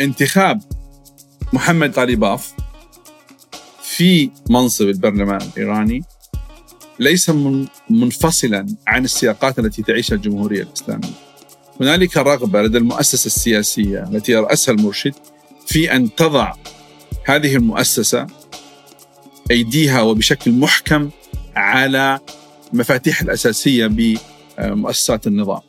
انتخاب محمد طالباف في منصب البرلمان الإيراني ليس منفصلا عن السياقات التي تعيشها الجمهورية الإسلامية. هنالك رغبة لدى المؤسسة السياسية التي يرأسها المرشد في أن تضع هذه المؤسسة أيديها وبشكل محكم على المفاتيح الأساسية بمؤسسات النظام.